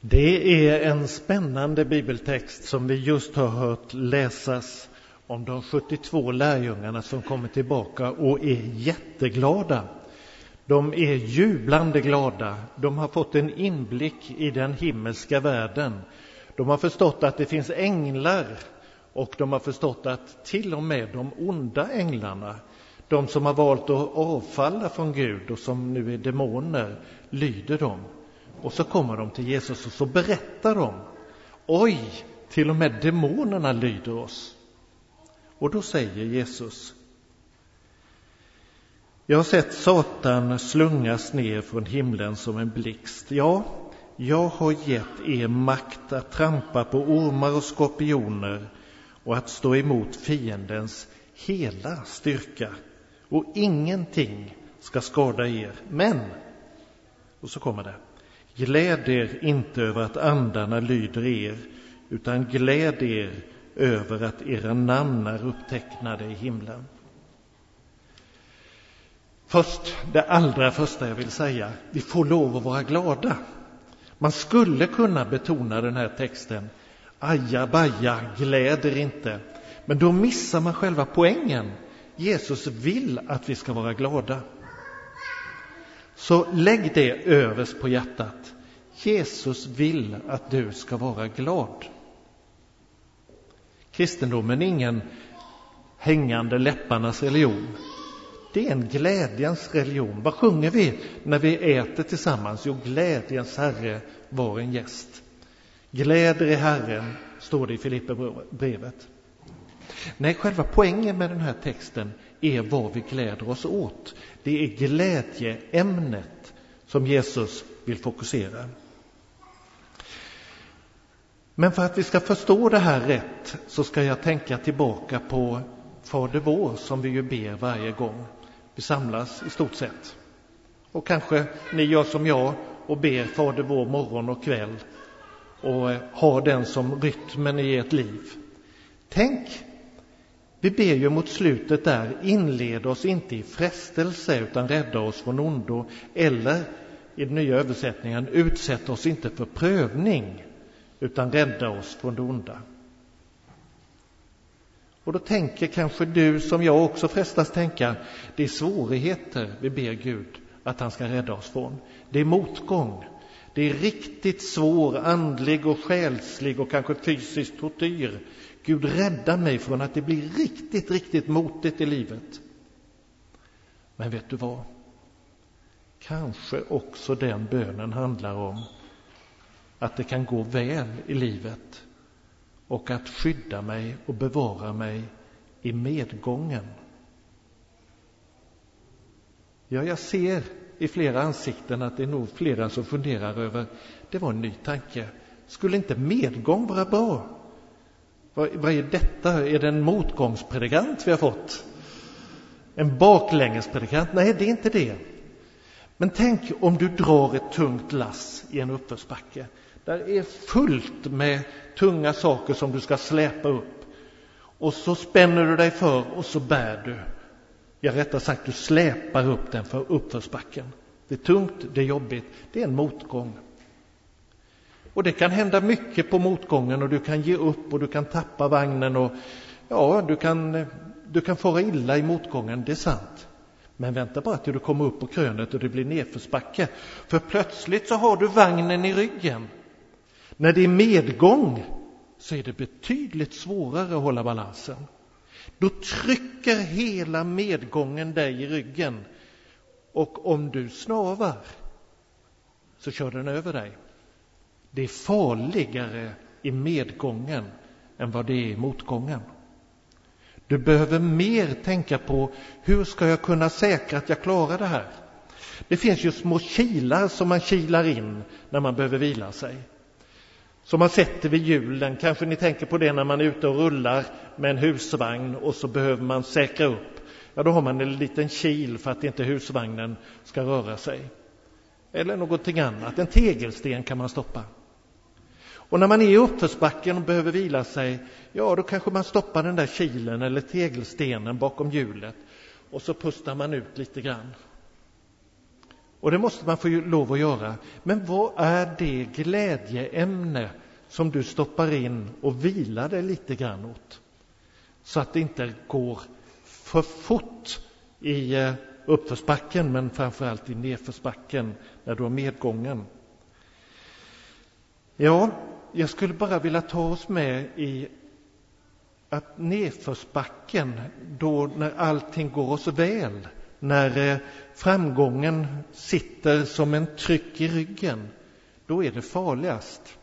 Det är en spännande bibeltext som vi just har hört läsas om de 72 lärjungarna som kommer tillbaka och är jätteglada. De är jublande glada. De har fått en inblick i den himmelska världen. De har förstått att det finns änglar och de har förstått att till och med de onda änglarna, de som har valt att avfalla från Gud och som nu är demoner, lyder dem. Och så kommer de till Jesus och så berättar de. Oj, till och med demonerna lyder oss. Och då säger Jesus. Jag har sett Satan slungas ner från himlen som en blixt. Ja, jag har gett er makt att trampa på ormar och skorpioner och att stå emot fiendens hela styrka. Och ingenting ska skada er. Men, och så kommer det. Gläd er inte över att andarna lyder er, utan gläd er över att era namn är upptecknade i himlen. Först, det allra första jag vill säga, vi får lov att vara glada. Man skulle kunna betona den här texten, aja baja, gläder inte. Men då missar man själva poängen. Jesus vill att vi ska vara glada. Så lägg det överst på hjärtat. Jesus vill att du ska vara glad. Kristendomen är ingen hängande läpparnas religion. Det är en glädjens religion. Vad sjunger vi när vi äter tillsammans? Jo, glädjens Herre var en gäst. Gläder i Herren, står det i Filipperbrevet. Nej, själva poängen med den här texten är vad vi gläder oss åt. Det är glädjeämnet som Jesus vill fokusera. Men för att vi ska förstå det här rätt så ska jag tänka tillbaka på Fader vår som vi ju ber varje gång vi samlas i stort sett. Och kanske ni gör som jag och ber Fader vår morgon och kväll och har den som rytmen i ert liv. Tänk vi ber ju mot slutet där, inled oss inte i frestelse utan rädda oss från ondo. Eller i den nya översättningen, utsätt oss inte för prövning utan rädda oss från det onda. Och då tänker kanske du, som jag också frestas tänka, det är svårigheter vi ber Gud att han ska rädda oss från. Det är motgång. Det är riktigt svår andlig och själslig och kanske fysisk tortyr Gud rädda mig från att det blir riktigt, riktigt motigt i livet. Men vet du vad? Kanske också den bönen handlar om att det kan gå väl i livet och att skydda mig och bevara mig i medgången. Ja, jag ser i flera ansikten att det är nog flera som funderar över, det var en ny tanke, skulle inte medgång vara bra? Vad, vad är detta? Är det en motgångspredikant vi har fått? En baklängespredikant? Nej, det är inte det. Men tänk om du drar ett tungt lass i en uppförsbacke. Där är fullt med tunga saker som du ska släpa upp. Och så spänner du dig för och så bär du. Ja, rättare sagt, du släpar upp den för uppförsbacken. Det är tungt, det är jobbigt, det är en motgång. Och det kan hända mycket på motgången och du kan ge upp och du kan tappa vagnen och ja, du kan, du kan fara illa i motgången, det är sant. Men vänta bara till du kommer upp på krönet och det blir nedförsbacke. För plötsligt så har du vagnen i ryggen. När det är medgång så är det betydligt svårare att hålla balansen. Då trycker hela medgången dig i ryggen. Och om du snavar så kör den över dig. Det är farligare i medgången än vad det är i motgången. Du behöver mer tänka på hur ska jag kunna säkra att jag klarar det här? Det finns ju små kilar som man kilar in när man behöver vila sig. Som man sätter vid hjulen, kanske ni tänker på det när man är ute och rullar med en husvagn och så behöver man säkra upp. Ja, då har man en liten kil för att inte husvagnen ska röra sig. Eller någonting annat, en tegelsten kan man stoppa. Och när man är i uppförsbacken och behöver vila sig, ja då kanske man stoppar den där kilen eller tegelstenen bakom hjulet och så pustar man ut lite grann. Och det måste man få lov att göra. Men vad är det glädjeämne som du stoppar in och vilar dig lite grann åt? Så att det inte går för fort i eh, uppförsbacken men framförallt i nedförsbacken när du har medgången. Ja, jag skulle bara vilja ta oss med i att nedförsbacken, då när allting går oss väl, när eh, framgången sitter som en tryck i ryggen, då är det farligast.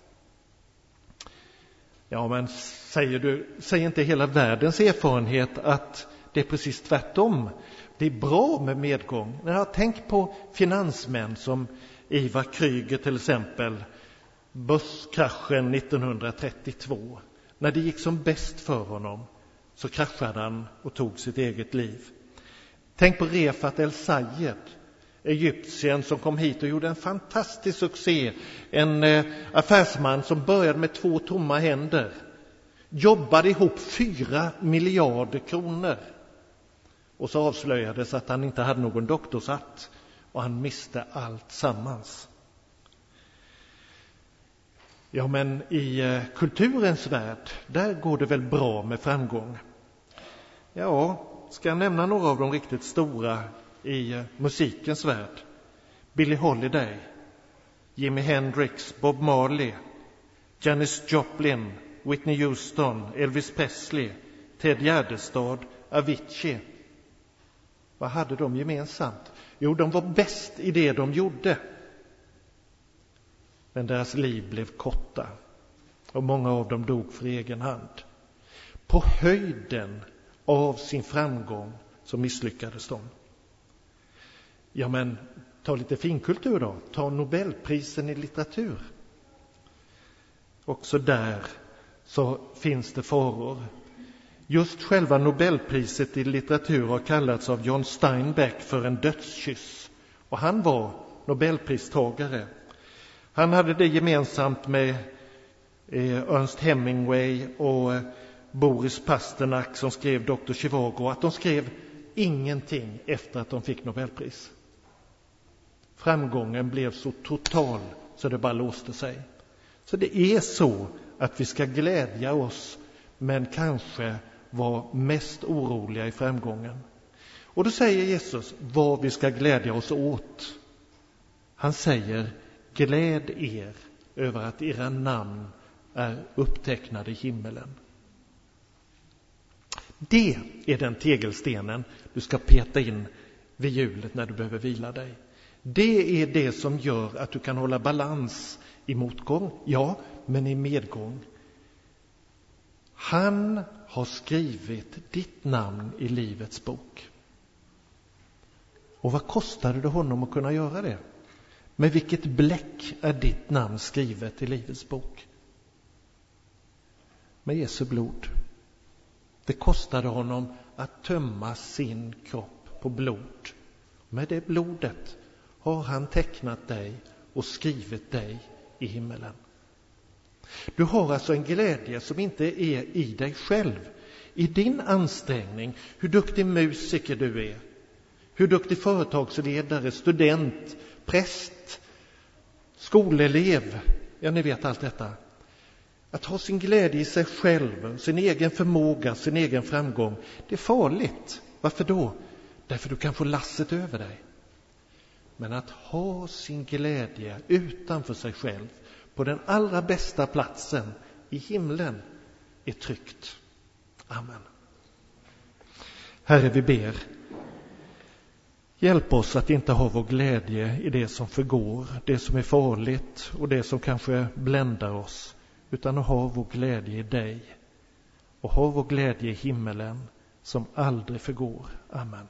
Ja, men säger du, säger inte hela världens erfarenhet att det är precis tvärtom? Det är bra med medgång. Jag tänk på finansmän som Ivar Kryger till exempel, börskraschen 1932. När det gick som bäst för honom så kraschade han och tog sitt eget liv. Tänk på Refat El Sayed, egyptiern som kom hit och gjorde en fantastisk succé. En eh, affärsman som började med två tomma händer, jobbade ihop fyra miljarder kronor och så avslöjades att han inte hade någon doktorshatt och han miste allt sammans. Ja, men i eh, kulturens värld, där går det väl bra med framgång? Ja, ska jag nämna några av de riktigt stora i eh, musikens värld? Billie Holiday, Jimi Hendrix, Bob Marley, Janis Joplin, Whitney Houston, Elvis Presley, Ted Gärdestad, Avicii. Vad hade de gemensamt? Jo, de var bäst i det de gjorde men deras liv blev korta och många av dem dog för egen hand. På höjden av sin framgång så misslyckades de. Ja, men ta lite finkultur då. Ta Nobelprisen i litteratur. Också där så finns det faror. Just själva Nobelpriset i litteratur har kallats av John Steinbeck för en dödskyss. Och han var Nobelpristagare han hade det gemensamt med eh, Ernst Hemingway och eh, Boris Pasternak som skrev Dr. Chivago att de skrev ingenting efter att de fick Nobelpris. Framgången blev så total så det bara låste sig. Så det är så att vi ska glädja oss men kanske vara mest oroliga i framgången. Och då säger Jesus vad vi ska glädja oss åt. Han säger Gläd er över att era namn är upptecknade i himmelen. Det är den tegelstenen du ska peta in vid hjulet när du behöver vila dig. Det är det som gör att du kan hålla balans i motgång, ja, men i medgång. Han har skrivit ditt namn i Livets bok. Och vad kostade det honom att kunna göra det? Med vilket bläck är ditt namn skrivet i Livets bok? Med Jesu blod. Det kostade honom att tömma sin kropp på blod. Med det blodet har han tecknat dig och skrivit dig i himmelen. Du har alltså en glädje som inte är i dig själv, i din ansträngning, hur duktig musiker du är, hur duktig företagsledare, student, präst, skolelev, ja ni vet allt detta. Att ha sin glädje i sig själv, sin egen förmåga, sin egen framgång, det är farligt. Varför då? Därför du kan få lasset över dig. Men att ha sin glädje utanför sig själv, på den allra bästa platsen, i himlen, är tryggt. Amen. Herre, vi ber Hjälp oss att inte ha vår glädje i det som förgår, det som är farligt och det som kanske bländar oss, utan att ha vår glädje i dig och ha vår glädje i himmelen som aldrig förgår. Amen.